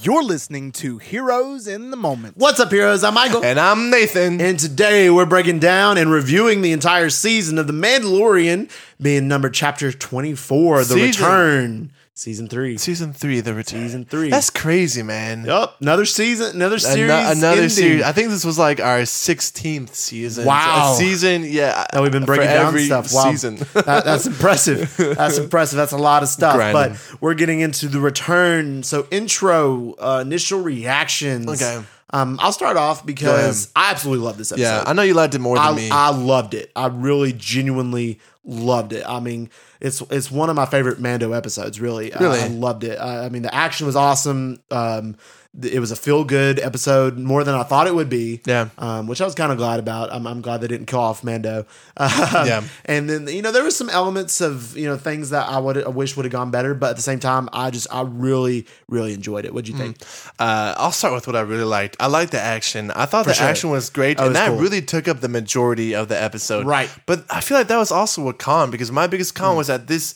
You're listening to Heroes in the Moment. What's up, heroes? I'm Michael. And I'm Nathan. And today we're breaking down and reviewing the entire season of The Mandalorian, being number chapter 24, The Season. Return. Season 3. Season three, the return. Season three. That's crazy, man. Yup, another season, another series. Ano- another ending. series. I think this was like our 16th season. Wow. A season, yeah. that we've been breaking down every stuff. Wow, season. That- that's impressive. That's impressive. That's a lot of stuff. Grinding. But we're getting into the return. So intro, uh, initial reactions. Okay. Um, I'll start off because I absolutely love this episode. yeah, I know you liked it more than I, me. I loved it. I really genuinely loved it. I mean, it's it's one of my favorite Mando episodes. Really, I- Really? I, loved it. I, I mean, the action was awesome. Um, th- it was a feel good episode, more than I thought it would be. Yeah. um, which I was kind of glad about. I'm, I'm glad they didn't kill off Mando. Um, Yeah. and then you know there was some elements of you know things that I would I wish would have gone better, but at the same time, I just I really really enjoyed it. What'd you think? Uh, I'll start with what I really liked. I liked the action. I thought the sure. action was great, Oh, and was that cool. really took up the majority of the episode. Right. But I feel like that was also a con because my biggest Hmm. con was that this.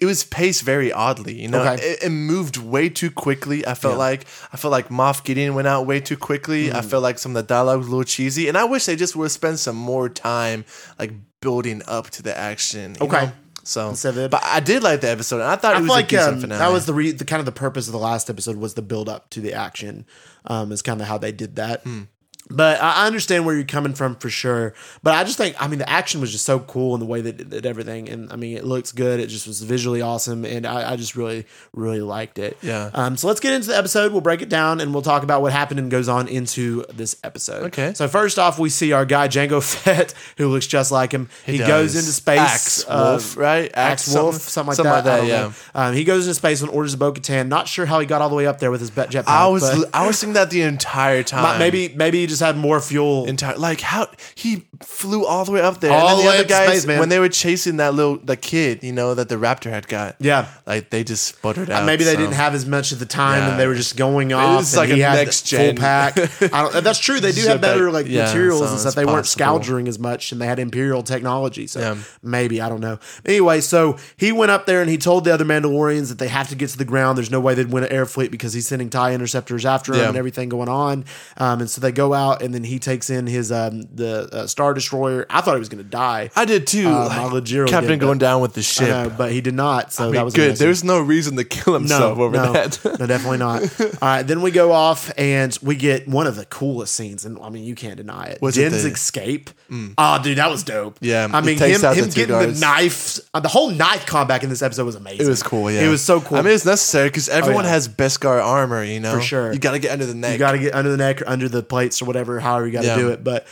It was paced very oddly, you know. Okay. It, it moved way too quickly. I felt like I felt like Moff Gideon went out way too quickly. Hmm. I felt like some of the dialogue was a little cheesy, and I wish they just would have spent some more time like building up to the action. you Okay. know? So, Instead but I did like the episode, and I thought it was like um, that was the, re- the kind of the purpose of the last episode was the build up to the action. Um, is kind of how they did that. Hmm. But I understand where you're coming from for sure. But I just think, I mean, the action was just so cool in the way that, that everything, and I mean, it looks good. It just was visually awesome, and I, I just really, really liked it. Yeah. Um. So let's get into the episode. We'll break it down, and we'll talk about what happened and goes on into this episode. Okay. So first off, we see our guy Jango Fett, who looks just like him. He, goes does. into space. Axe uh, Wolf, right? Axe Wolf, something like that. I don't know. Um, he goes into space and orders a Bo-Katan. Not sure how he got all the way up there with his jetpack. I was I was thinking that the entire time. maybe maybe he just had more fuel. entire like how he flew all the way up there. All and then the other guys space, man. when they were chasing that little the kid, you know, that the raptor had got. Yeah. Like they just sputtered out. Maybe they so. didn't have as much at the time, Yeah. and they were just going off. was and like a next gen full pack. I don't, that's true. They do have better like Yeah, materials so and stuff. it's They weren't possible. scourging as much, and they had imperial technology. So Yeah. maybe I don't know. Anyway, so he went up there and he told the other Mandalorians that they have to get to the ground. There's no way they'd win an air fleet because he's sending tie interceptors after him and everything going on. Um, and so they go out, and then he takes in his um, the uh, star destroyer. I thought he was going to die. I did too. Um, like, Captain did, going but- down with the ship. know, but he did not. So I mean, that was good. There's no reason to kill himself over no, that. no, definitely not. All right, then we go off and we get one of the coolest scenes, and I mean, you can't deny it. Was it Din's the- Mm. escape. Oh, dude, that was dope. Yeah, I mean, him, the him two getting the knife, uh, the whole knife combat in this episode was amazing. It was cool, yeah. It was so cool. I mean, it's necessary because everyone yeah. has Beskar armor, you know? For sure. You got to get under the neck. you got to get under the neck or under the plates or whatever, however you got to Yeah. do it. But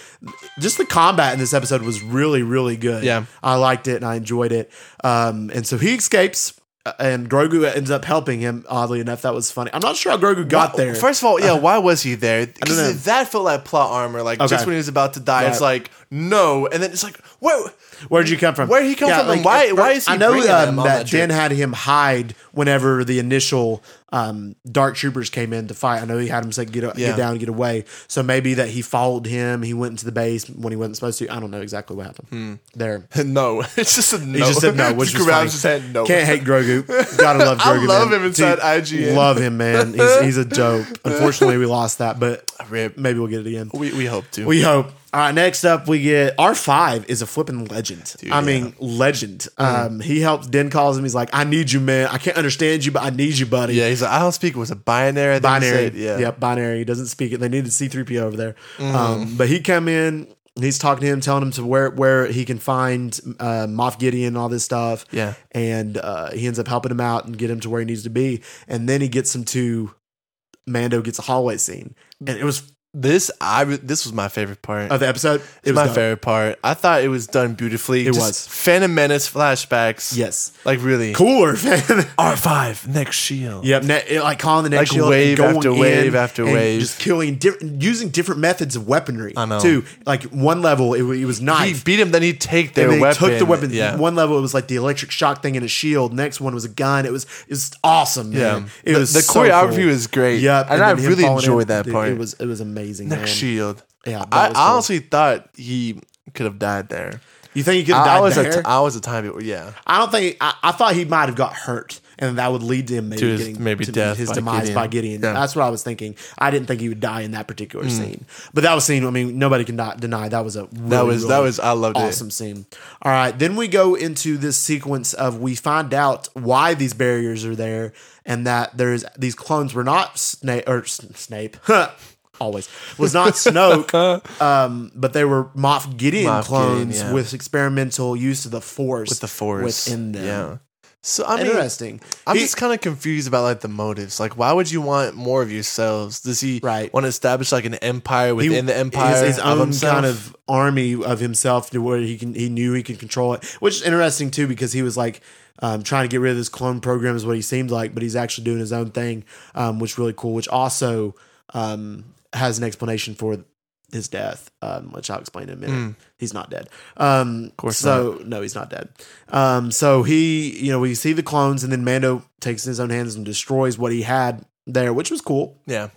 just the combat in this episode was really, really good. Yeah. I liked it and I enjoyed it. Um, and so he escapes. uh, And Grogu ends up helping him. Oddly enough, that was funny. I'm not sure how Grogu got there. First of all, yeah, why was he there? Because that felt like plot armor. Like Okay. just when he was about to die, it's like no, and then it's like where? Where'd you come from? Where'd he come from and why- at why first- is he I know bringing um, them on that that Dan trip? had him hide whenever the initial um, Dark Troopers came in to fight. I know he had him say get Yeah. get down, get away. So maybe that he followed him. He went into the base when he wasn't supposed to. I don't know exactly what happened there. no, it's just a no. He just said no, which Just was grabs funny. his head. No, Can't hate Grogu. Gotta love Grogu. I Grogu. love man. him inside IGN. Love him, man. He's, he's a dope. Unfortunately, we lost that, but Rip. maybe we'll get it again. We we hope to. We hope. All right, next up we get R5 is a flipping legend. I yeah. mean, legend. Um, he helps Den calls him. He's like, I need you, man. I can't understand you, but I need you, buddy. yeah, he's like I don't speak. Was it binary? Binary. said. Yeah. Yep, binary. He doesn't speak it. They needed C3PO over there. Mm-hmm. Um, but he come in, he's talking to him, telling him to where where he can find uh, Moff Gideon and all this stuff. Yeah. And uh, he ends up helping him out and get him to where he needs to be. And then he gets him to Mando gets a hallway scene. And it was This I this was my favorite part. of the episode. It was my dope. favorite part. I thought it was done beautifully. It Just was. Phantom Menace flashbacks. Yes. Like really. Cooler. R five next shield. Yep, ne- like calling the next Like shield, wave and going after wave after and wave. just killing different, using different methods of weaponry. I know. Too like one level, it, it was He knife. beat him, then he'd take their and then weapon. took the weapon. Yeah. One level, it was like the electric shock thing in a shield. Next one was a gun. It was it was awesome. Yeah. Man. it The- was the so choreography cool. was great. Yep, And I really enjoyed that dude, part. It was it was amazing. Next man. shield. Yeah, I cool. honestly thought he could have died there. You think he could have I, I died was there? a t- I was a time. Yeah. I don't think I, I thought he might have got hurt and that would lead to him maybe To his- getting maybe to death his by demise Gideon. by Gideon. Yeah. That's what I was thinking. I didn't think he would die in that particular mm. scene, but that was scene. I mean, nobody can not deny that was a really, That was that really was I loved awesome scene. All right, then we go into this sequence of we find out why these barriers are there, and that there's these clones were not Snape or Snape. Always was not Snoke, um, but they were Moff Gideon Moff clones Gideon, yeah. with experimental use of the Force, with the force within them. Yeah. So I mean, Interesting. I'm He- just kind of confused about like the motives. Like, why would you want more of yourselves? Does he Right. want to establish like an empire within the empire his, his of own himself? kind of army of himself to where he can he knew he could control it which is interesting too because he was like um, trying to get rid of this clone program is what he seemed like but he's actually doing his own thing um, which is really cool which also um, has an explanation for his death um, which I'll explain in a minute. He's not dead. Um, of course so no he's not dead. Um, so he you know we see the clones and then Mando takes in his own hands and destroys what he had there which was cool. Yeah.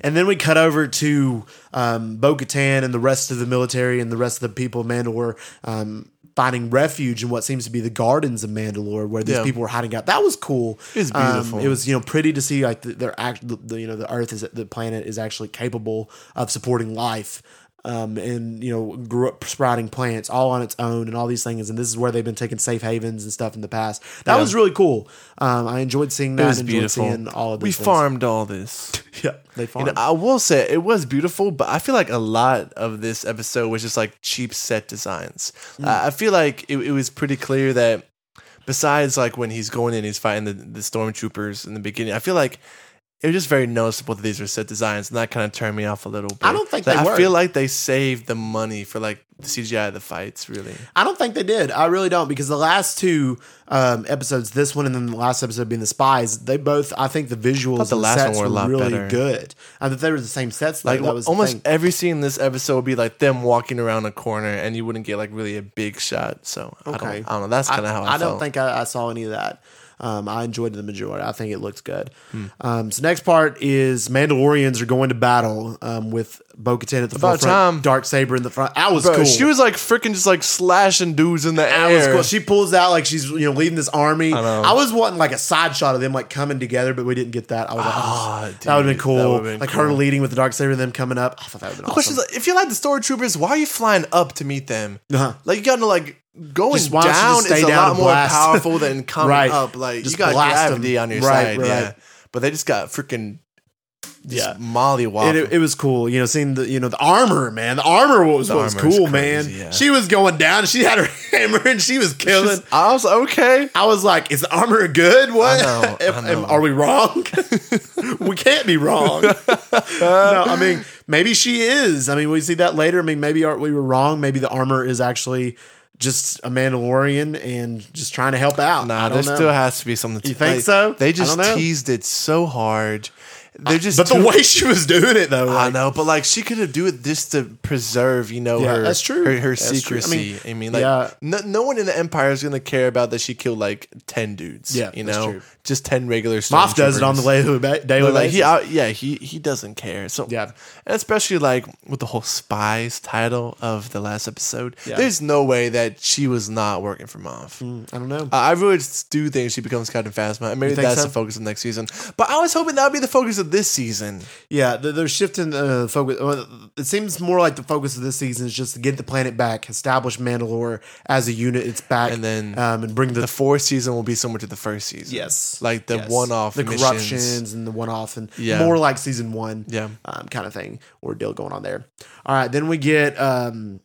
And then we cut over to um, Bo Katan and the rest of the military and the rest of the people of Mandalore um, finding refuge in what seems to be the gardens of Mandalore, where these Yeah. people were hiding out. That was cool. It was Um, beautiful. it was you know pretty to see like the, their act. The, the, you know the Earth is the planet is actually capable of supporting life. Um, and you know, grew up sprouting plants all on its own, and all these things. And this is where they've been taking safe havens and stuff in the past. That Yeah. was really cool. Um, I enjoyed seeing that. It was enjoyed beautiful. Seeing all of we things. farmed all this. Yeah, they farmed. know, I will say it was beautiful, but I feel like a lot of this episode was just like cheap set designs. Hmm. I I feel like it, it was pretty clear that besides like when he's going in, he's fighting the, the stormtroopers in the beginning. I feel like it was just very noticeable that these were set designs, and that kind of turned me off a little bit. I don't think they I were. feel like they saved the money for like the CGI of the fights. Really, I don't think they did. I really don't because the last two um, episodes, this one and then the last episode being the spies, they both. I think the visuals, the and last sets one were a lot really better. good. I thought they were the same sets. Though. like that was almost every scene in this episode would be like them walking around a corner, and you wouldn't get like really a big shot. So I, don't, Okay. I don't know. That's kind of how I, I don't felt. think I, I saw any of that. Um, I enjoyed the majority. I think it looks good. Hmm. Um, so next part is Mandalorians are going to battle um, with Bo-Katan at the About forefront, time. dark saber in the front. That was Bro, cool. she was like freaking just like slashing dudes in the That air. was cool. She pulls out like she's you know leading this army. I, know. was wanting like a side shot of them like coming together, but we didn't get that. I was like, Ah, oh, that would have been cool. would've been like her cool. leading with the dark saber, and them coming up. I thought that would have been The question awesome. is, like, if you like the stormtroopers, why are you flying up to meet them? Uh-huh. Like you gotta like going Just why don't you down just is a down lot and more blast? powerful than coming Right. up. Like Just you got blast 'em. gravity on your Right, side, right. yeah. But they just got freaking Yeah. molly wop. It, it was cool, you know, seeing the you know the armor, man. The armor was what was cool, crazy, man. yeah. She was going down. She had her hammer and she was killing. I was okay. I was like, "Is the armor good? What? Know, Am- am- are we wrong? we can't be wrong. no, I mean, maybe she is. I mean, we see that later. I mean, maybe we were wrong. Maybe the armor is actually just a Mandalorian and just trying to help out. Nah, there know. still has to be something. To, You think like, so? They just teased it so hard. They're ah, just but the way she was doing it, though, I know, but like she could have do it just to preserve, you know, Yeah, her that's true. her, her That's true. I secrecy. I mean, mean, like yeah. no, no one in the empire is gonna care about that she killed like ten dudes. Yeah, you know, true. Just ten regular. Moff does it on the way daily But like he, out, yeah, he he doesn't care. So Yeah. and especially like with the whole spies title of the last episode, Yeah. there's no way that she was not working for Moff. I don't know. Uh, I really do think she becomes Captain Phasma, and maybe that's so? the focus of next season. But I was hoping that would be the focus of this season. Yeah, they're, shifting the focus. well, It seems more like the focus of this season is just to get the planet back, establish Mandalore as a unit. It's back, And then um, and bring the, The fourth season will be similar to the first season. yes, like the yes. one-off, the missions. corruptions and the one-off, and Yeah. more like season one, Yeah. um, kind of thing or deal going on there. All right, then we get um,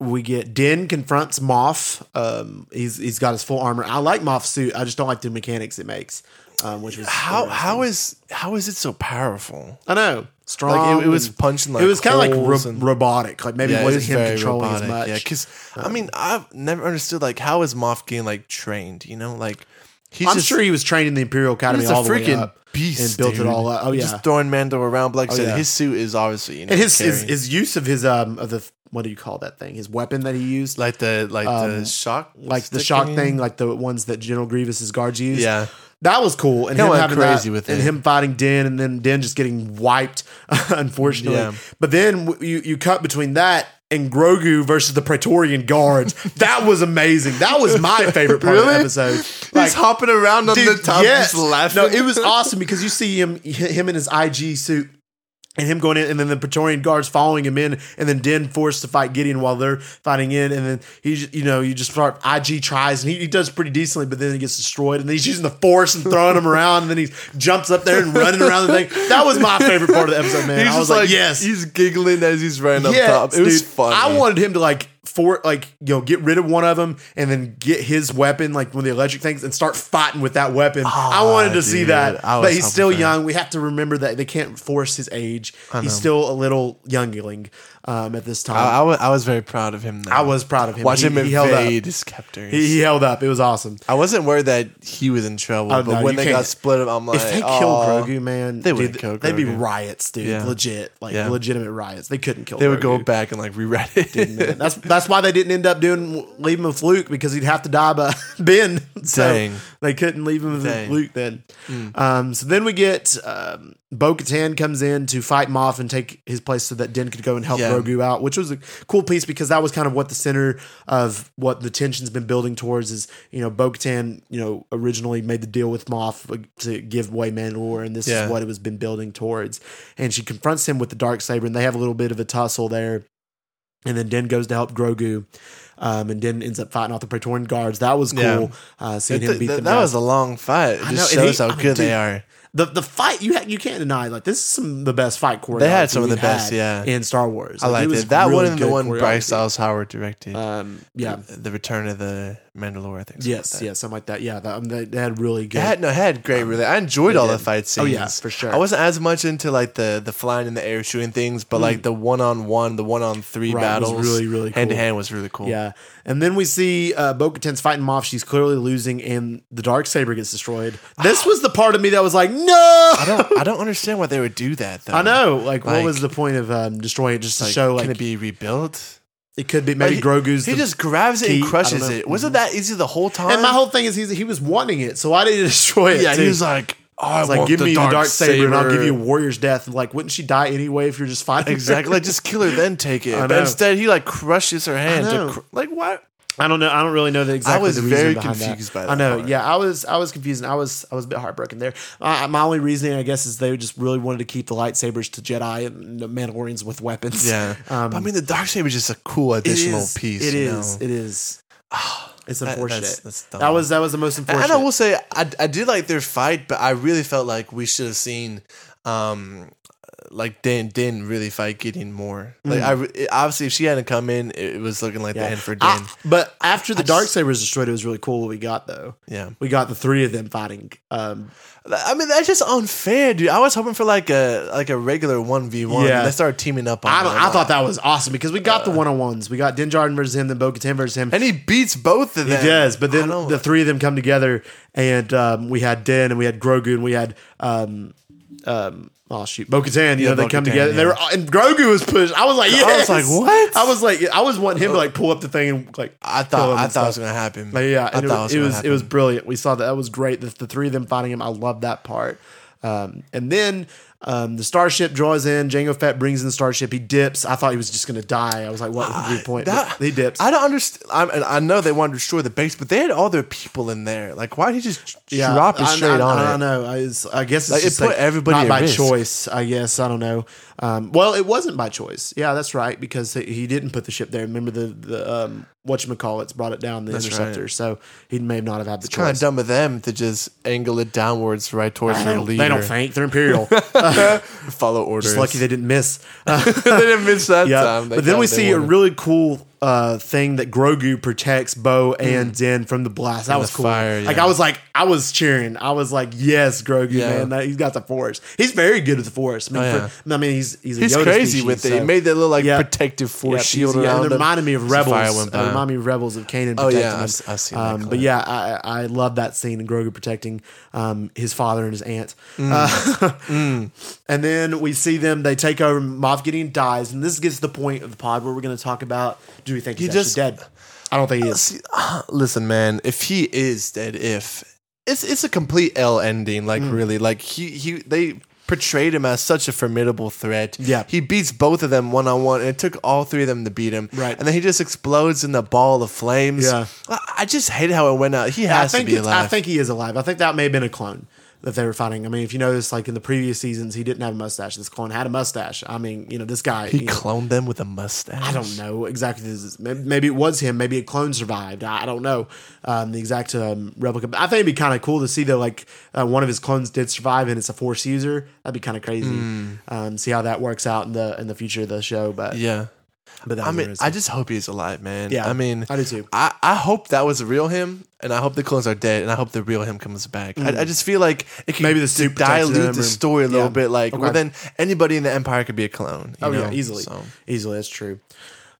we get Din confronts Moff. Um, he's he's got his full armor. I like Moff's suit. I just don't like the mechanics it makes. Um, which was How how is how is it so powerful? I know strong. Like it, it was punching like it was kind of like ro- and- robotic. Like maybe it Yeah, wasn't him controlling robotic. as much. Yeah, because I mean I've never understood like how is Moff getting like trained? You know, like he's I'm just, sure he was trained in the Imperial Academy all the way freaking up beast and built dude. it all up. Oh yeah, just throwing Mando around. Like I said, yeah. his suit is obviously you know and his, his his use of his um of the what do you call that thing? His weapon that he used, like, the like the shock like the shock thing, like the ones that General Grievous's guards use. Yeah. That was cool, and He him having crazy that, with and it. him fighting Din, and then Din just getting wiped, unfortunately. Yeah. But then you you cut between that and Grogu versus the Praetorian guards. That was amazing. That was my favorite part of the episode. He's hopping around on the top, yes. just laughing. No, it was awesome because you see him, him in his IG suit. And him going in, and then the Praetorian guards following him in, and then Den forced to fight Gideon while they're fighting in, and then he, you know, you just start IG tries, and he, he does pretty decently, but then he gets destroyed, and then he's using the Force and throwing him around, and then he jumps up there and running around the thing. That was my favorite part of the episode, man. He's I was just like, like, yes, he's giggling as he's running up top. It was dude. funny. I wanted him to like for like you know get rid of one of them and then get his weapon like one of the electric things and start fighting with that weapon. I wanted to see that, but he's still young. We have to remember that they can't force his age. He's still a little youngling um, at this time. I, was, I was very proud of him. Though. I, was proud of him. Watch he, him he held up. his captors. He, he held up. It was awesome. I wasn't worried that he was in trouble, Oh, but no, when they got split up, I'm like, if they kill Grogu, man, They wouldn't kill They'd be riots, dude. Yeah. Legit, like Yeah. legitimate riots. They couldn't kill. They would go back and like rewrite it. That's that's why they didn't end up doing leave him with Luke because he'd have to die by Ben. So Dang. they couldn't leave him with Dang. Luke then. Um, so then we get um, Bo Katan comes in to fight Moff and take his place so that Den could go and help Yeah. Grogu out, which was a cool piece because that was kind of what the center of what the tension's been building towards is you know Bo Katan you know originally made the deal with Moff to give away Mandalore and this Yeah. is what it was been building towards, and she confronts him with the dark saber and they have a little bit of a tussle there. And then Den goes to help Grogu. Um, and Den ends up fighting off the Praetorian guards. That was cool. Yeah. Uh, seeing Th- him beat th- them. that down. was a long fight. It know, just and he- shows how I mean, good they are. The the fight. You ha- you can't deny. Like this is some the best fight choreography. They had some of the best, yeah. in Star Wars. I liked was it. That really one and the one Bryce. Dallas Howard directed. Um, yeah. the Return of the Mandalore. I think. Yes. like. Yeah. Something like that. Yeah. That, um, they, they had really good. Had no, had great. Really, I enjoyed all the did. fight scenes. Oh, yeah, for sure. I wasn't as much into like the the flying in the air shooting things, but like the one on one, the one on three Mm. Right, battles, really, really hand to hand was really cool. yeah. And then we see uh, Bo Katan's fighting Moff. She's clearly losing, and the dark saber gets destroyed. This was the part of me that was like, no. I don't I don't understand why they would do that though. I know. Like, what Like- was the point of um, destroying it just to Like, show like can it be rebuilt? it could be maybe Like, Grogu's. He the- just grabs it key. and don't crushes know. Mm-hmm. it. Wasn't that easy the whole time? and my whole thing is he's, he was wanting it, so why did he destroy it? yeah, too? he was like, oh, I It's like, want give the me dark the dark saber, and I'll give you a warrior's death. Like, wouldn't she die anyway if you're just fighting? her? Exactly. Like, just kill her, then take it. I But know. instead, he like crushes her hand. know. Cr- like what? I don't know. I don't really know the exact. I was very confused that. by that. I know. part. Yeah, I was. I was confused. And I was. I was a bit heartbroken there. Uh, my only reasoning, I guess, is they just really wanted to keep the lightsabers to Jedi and the Mandalorians with weapons. Yeah. Um, But, I mean, the dark saber is just a cool additional is- piece. It you is. know? It is. It's That- unfortunate. that's- that's that was that was the most unfortunate. and I will say, I, I did like their fight, but I really felt like we should have seen, um, like Din Din really fight Gideon more. Like I it- obviously, if she hadn't come in, it, was looking like the end for Din. I- but after the I dark saber was destroyed, it was really cool what we got though. yeah, We got the three of them fighting. Um, I mean that's just unfair, dude. I was hoping for like a like a regular one v one. Yeah. They started teaming up on. I. I thought that was awesome because we got the one on ones. We got Din Djarin versus him, then Bo Katan versus him. and he beats both of He them. does, but then the three of them come together, and um, we had Den, and we had Grogu, and we had um, um, oh shoot, Bo Katan. You Yeah, know, they come together. They were, and Grogu was pushed. I was like, yes. I was like, what? I was like, I was wanting him to like pull up the thing and like. I thought I and thought it was gonna happen. But yeah, I and it, thought was, it it was was it was brilliant. We saw that that was great. The, the three of them fighting him, I love that part. Um, and then um, the starship draws in. Jango Fett brings in the starship. He dips. I thought he was just gonna die. I was like, what would be the point? That- he dips. I don't understand. I, and I know they want to destroy the base, but they had all their people in there. Like, why did he just drop it I- straight I, on I, it? don't know. I, it's- I guess it's Like, it just put like everybody not by risk. choice. I guess I don't know. Um, well, it wasn't by choice. Yeah, that's right because he- he didn't put the ship there. Remember the the um, what you call it's brought it down the That's interceptor. right. So he may not have had the Kind of choice. dumb of them to just angle it downwards right towards their leader. they don't think they're imperial. follow orders. Just lucky they didn't miss. they didn't miss that Yeah, time. They but then we see a really cool uh, thing that Grogu protects Bo and Din from the blast. That was cool. fire, Like yeah. I was like, I was cheering. I was like, yes, Grogu, Yeah. man, that, he's got the Force. He's very good with the Force. I mean, Oh, for- I mean he's he's a He's Yoda crazy species, with it. He so- made that little like Yeah. protective yeah, force shield he's- yeah, around and it him. reminded me of Rebels. It by. reminded me of Rebels of Kanan. Oh, protecting yeah, him. I've s- I've seen that Um, clip. but yeah, I I love that scene and Grogu protecting um, his father and his aunt. Mm. Uh, and then we see them. They take over. Moff Gideon dies, and this gets to the point of the pod where we're going to talk about: Do we think he's just- dead? I don't think he is. See, ah, listen, man. If he is dead, if it's it's a complete L ending, like Mm. really, like he he they portrayed him as such a formidable threat. Yeah. he beats both of them one on one, and it took all three of them to beat him. Right. and then he just explodes in the ball of flames. Yeah. I, just hate how it went out. He has to be alive. I think he is alive. I think that may have been a clone that they were fighting. I mean, if you notice, like in the previous seasons, he didn't have a mustache. This clone had a mustache. I mean, you know, this guy. he you know, cloned them with a mustache. I don't know exactly. This is, maybe, it was him. Maybe a clone survived. I don't know um, the exact um, replica. But I think it'd be kind of cool to see that like uh, one of his clones did survive and it's a Force user. That'd be kind of crazy. Um, see how that works out in the in the future of the show. But Yeah. But that I mean. I just hope he's alive, man. Yeah, I mean, I do too. I, I hope that was real him, and I hope the clones are dead, and I hope the real him comes back. I, I just feel like it could Maybe the him dilute the or- story a little yeah. bit. Like, well, Okay. then anybody in the Empire could be a clone. you Oh know? yeah, easily, So, easily. That's true.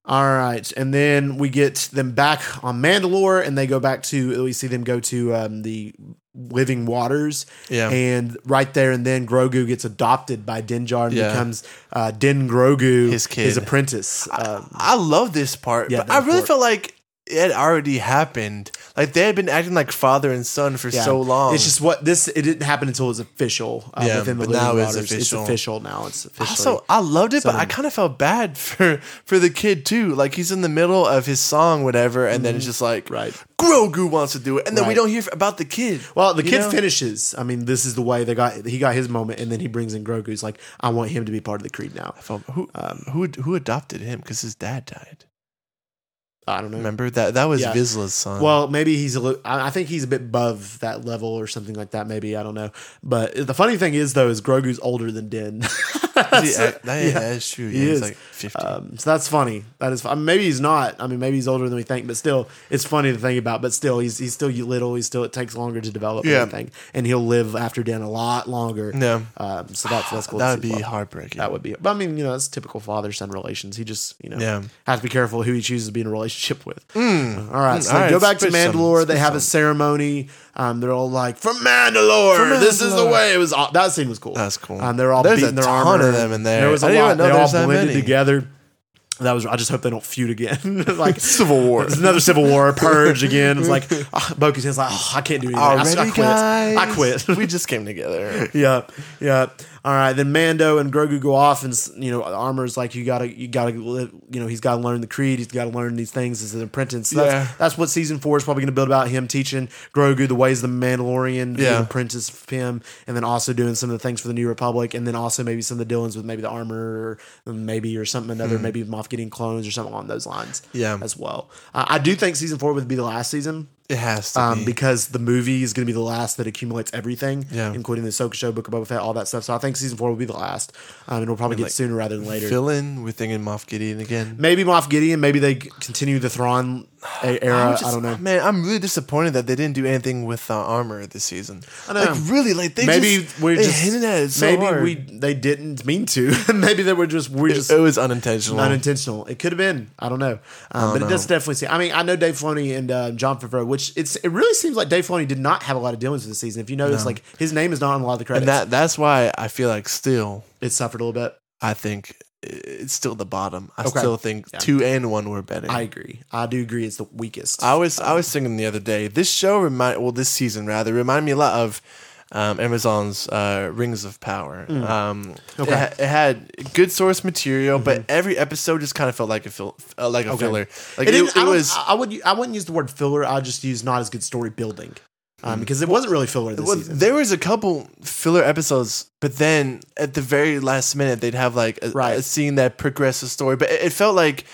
All right, and then we get them back on Mandalore, and they go back to. We see them go to um, the living waters. Yeah. and right there and then Grogu gets adopted by Din Djarin and Yeah. becomes uh, Din Grogu, His kid. his apprentice. Um, I love this part, Yeah, but I really part. felt like it had already happened. Like they had been acting like father and son for yeah. so long. It's just what this. It didn't happen until it was official. Uh, Yeah, within the but now it's official. It's official now. It's official. Also, I loved it, but I kind of felt bad for for the kid too. Like he's in the middle of his song, whatever, and then it's just like, Mm-hmm. Right. Grogu wants to do it, and then we don't hear about the kid. Well, the kid know? finishes. I mean, this is the way they got. He got his moment, and then he brings in Grogu. He's like, I want him to be part of the creed now. Who Um, who who adopted him? Because his dad died. I don't know. Remember that that was Yeah. Vizsla's son. Well, maybe he's a little. I I think he's a bit above that level or something like that. Maybe I don't know. But the funny thing is, though, is Grogu's older than Din. Is he- that, yeah. that is true. He Yeah, he's is. like fifty. Um, so that's funny. That is. Maybe he's not. I mean, maybe he's older than we think. But still, it's funny to think about. But still, he's he's still little. He's still. It takes longer to develop. Yeah. everything, and he'll live after Dan a lot longer. yeah, Um, so that's that's cool. that would be well. heartbreaking. That would be. But I mean, you know, that's typical father son relations. He just, you know, Yeah. has to be careful who he chooses to be in a relationship with. All right, so Mm. All they go back to spit some, Mandalore. they have a ceremony. Um, they're all like, "From Mandalore, From this is the way." It was aw- that scene was cool. That's cool. And they're all There's beating a their ton armor. of them in there. There was a I didn't lot. even know they all that blended many. together. That was. I just hope they don't feud again. like Civil War. It's another civil war, purge again. It's like oh, Bo-Katan's like, oh, I can't do anything. I, Already, I quit. guys. I quit. we just came together. yeah, yeah. All right, then Mando and Grogu go off, and you know, Armor's like, you gotta, you gotta, you know, he's got to learn the creed. He's got to learn these things as an apprentice. So Yeah. that's, that's what season four is probably going to build about him teaching Grogu the ways of the Mandalorian, being Yeah. an apprentice of him, and then also doing some of the things for the New Republic, and then also maybe some of the dealings with maybe the armor, or maybe or something another, maybe Moff getting clones or something along those lines. Yeah. as well. Uh, I do think season four would be the last season It has to um, be. because the movie is going to be the last that accumulates everything, Yeah. including the Ahsoka show, Book of Boba Fett, all that stuff. So I think season four will be the last, um, and we'll probably get like, sooner rather than later. Fill in. We're thinking Moff Gideon again. maybe Moff Gideon, maybe they continue the Thrawn era. I'm I don't know. Man, I'm really disappointed that they didn't do anything with uh, armor this season. I know. Like really, like they maybe just, we're they just hinted at it so maybe hard. we they didn't mean to. maybe they were just we're just It, was unintentional. unintentional. It could have been. I don't know. Um, but it does definitely seem. I mean, I know Dave Filoni and uh, Jon Favreau, which it's it really seems like Dave Filoni did not have a lot of dealings with the season. If you notice, like his name is not on a lot of the credits. and that that's why I feel like still, it suffered a little bit. I think it's still the bottom. I Okay. still think two and one were better. I agree. I do agree. It's the weakest. I was I was thinking the other day. This show remind well this season rather reminded me a lot of um, Amazon's uh, Rings of Power. Um, it, Okay. ha- it had good source material, but every episode just kind of felt like a fil- uh, like a filler. Like It it, it I, was. I would. I wouldn't use the word filler. I just use not as good story building, um, because it wasn't really filler this Well, season. there was a couple filler episodes, but then at the very last minute, they'd have like a, Right. a scene that progressed the story. But it, it felt like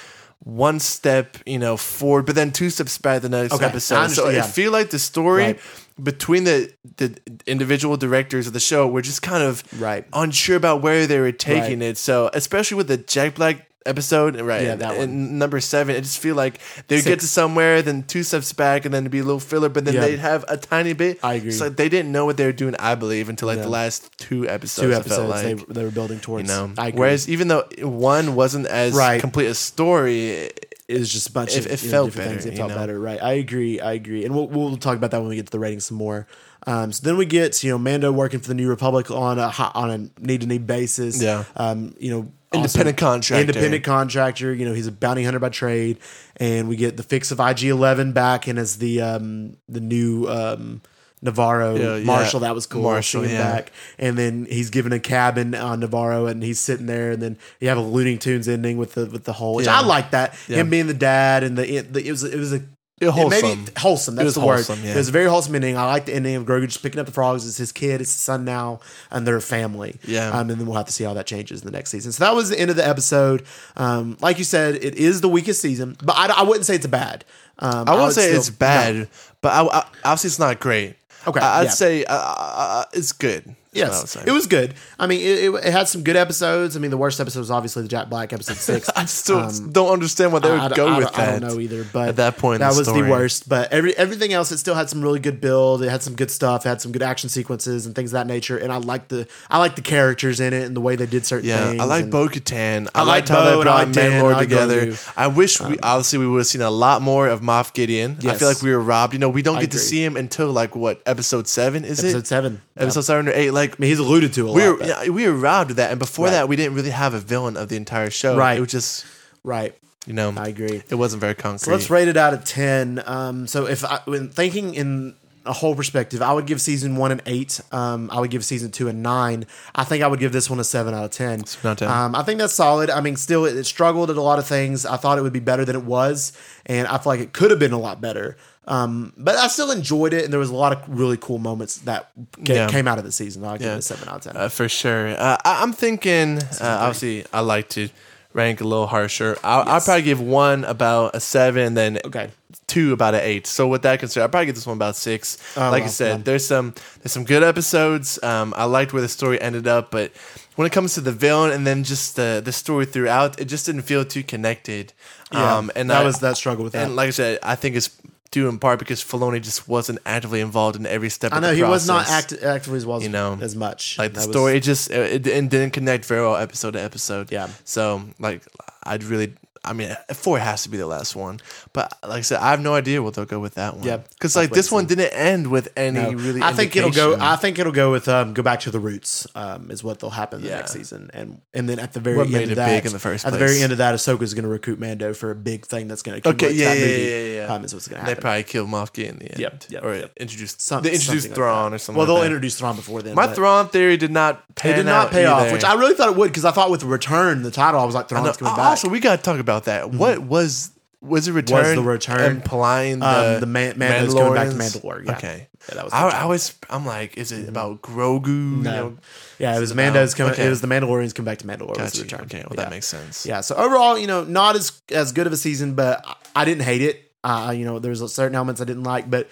one step, you know, forward, but then two steps back the next Okay, episode. So it feel like the story Right. between the the individual directors of the show were just kind of Right. unsure about where they were taking Right. it. So especially with the Jack Black episode, right? Yeah, that and number seven, I just feel like they'd get to somewhere, then two steps back, and then it'd be a little filler, but then Yeah. they'd have a tiny bit. I agree. So they didn't know what they were doing, I believe, until like Yeah. the last two episodes. Two episodes like, they, they were building you towards. know. I agree. Whereas even though one wasn't as Right. complete a story, it- it was just a bunch It- of it you know, felt different better, things. It felt know? better, right? I agree. I agree, and we'll we'll talk about that when we get to the ratings some more. Um, so then we get you know Mando working for the New Republic on a on a need to need basis. Yeah. Um, you know. Independent contractor. Independent contractor. You know, he's a bounty hunter by trade, and we get the fix of IG Eleven back, and as the um the new um Nevarro Yeah, yeah. Marshall. That was cool. Marshall, yeah. back, and then he's given a cabin on Nevarro, and he's sitting there, and then you have a Looney Tunes ending with the with the whole. Which Yeah. I like that him being the dad, and the it, the, it was it was a. It wholesome. Maybe wholesome. That's the wholesome, word. yeah. It was a very wholesome ending. I like the ending of Grogu just picking up the frogs. It's his kid, it's his son now, and their family. Yeah. Um, and then we'll have to see how that changes in the next season. So that was the end of the episode. Um, like you said, it is the weakest season, but I, I wouldn't say it's bad. Um, I won't say still- it's bad, no. but I, I, obviously it's not great. Okay, I, would yeah. say uh, uh, it's good. Is what I Yes, it was good. I mean, it, it, it had some good episodes. I mean, the worst episode was obviously the Jack Black episode six. I still don't understand why they would Um, I, go I- with I that. I don't know either, but at that point that the was story. the worst. But every everything else, it still had some really good build. It had some good stuff. It had some good action sequences and things of that nature. And I like the I like the characters in it and the way they did certain Yeah, things. I like and- Bo Katan. I, I like liked how Bo they and brought I Mandalore together. I wish we obviously we would have seen a lot more of Moff Gideon. I feel like we were robbed. You know, we don't get to see him until like what episode seven is episode it? seven. Episode seven or eight. Like Mean, he's alluded to a we lot. were yeah, we were robbed of that, and before Right. that, we didn't really have a villain of the entire show. Right. It was just right. you know I agree. it wasn't very concrete. So let's rate it out of ten. Um, so if I, when thinking in a whole perspective, I would give season one an eight. Um, I would give season two a nine. I think I would give this one a seven out of ten. out of 10. Um, I think that's solid. I mean, still, it, it struggled at a lot of things. I thought it would be better than it was, and I feel like it could have been a lot better. Um, but I still enjoyed it, and there was a lot of really cool moments that ca- Yeah. came out of the season. I'll give Yeah. it a seven out of ten. Uh, for sure. Uh, I, I'm thinking. Uh, obviously, I like to rank a little harsher. I'll, I'll probably give one about a seven, then Okay. two about an eight. So with that considered, I'll probably give this one about six. like I said, yeah. there's some there's some good episodes. Um, I liked where the story ended up, but when it comes to the villain and then just the the story throughout, it just didn't feel too connected. Yeah, um, and that I- was that struggle with that. And like I said, I think it's due in part because Filoni just wasn't actively involved in every step. I of know he was not process act- actively as well, You know, as much. like the That was- story it just it, it didn't connect very well episode to episode Yeah. so like i'd really i mean four has to be the last one but like i said i have no idea what they'll go with that one Yeah. because like this one didn't end with any No. really I think it'll go. indication. I think it'll go with um, go back to the roots. Um, is what they'll happen the Yeah. next season, and and then at the very What end made of it that, big in the first at the place. very end of that, Ahsoka's going to recruit Mando for a big thing that's going to Okay, yeah, that yeah, movie, yeah, yeah, yeah. Um, is what's going to they happen. probably kill Moff Gideon in the end. Yep, yep, or yep. introduce Some- they introduce something like Thrawn that. or something. Well, they'll like that. introduce Thrawn before then. My but Thrawn theory did not It did not out pay off, either. which I really thought it would because I thought with Return, the title, I was like, I know. Thrawn's coming back. Also, we got to talk about that. What was was it return? Was the return? implying the um, the man, Mando's coming back to Mandalore. Yeah. Okay, Yeah, that was I. I was. I'm like, is it about Grogu? you know? Yeah, it was Mando's coming. okay. It was the Mandalorians come back to Mandalore. the return. Okay, well Yeah. that makes sense. Yeah. So overall, you know, not as as good of a season, but I- I didn't hate it. Uh, you know, there's certain elements I didn't like, but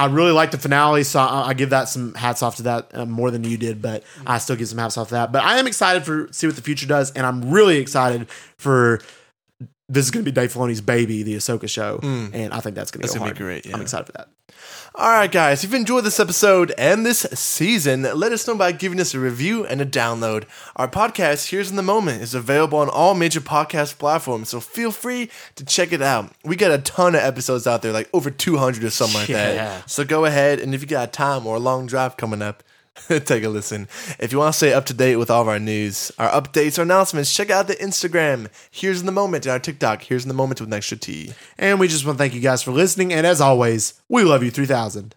I really like the finale. So I, I give that some hats off to that uh, more than you did, but I still give some hats off to that. But I am excited for see what the future does, and I'm really excited for. This is going to be Dave Filoni's baby, the Ahsoka show, mm. and I think that's going to That's go gonna be great, yeah. I'm excited for that. All right, guys. If you enjoyed this episode and this season, let us know by giving us a review and a download. Our podcast, Heroes in the Moment, is available on all major podcast platforms, so feel free to check it out. We got a ton of episodes out there, like over 200 or something like that. So go ahead, and if you got time or a long drive coming up, take a listen. If you want to stay up to date with all of our news, our updates, our announcements, check out the Instagram, Heroes in the Moment, and our TikTok, Heroes in the Moment with an extra T. And we just want to thank you guys for listening. And as always, we love you 3000.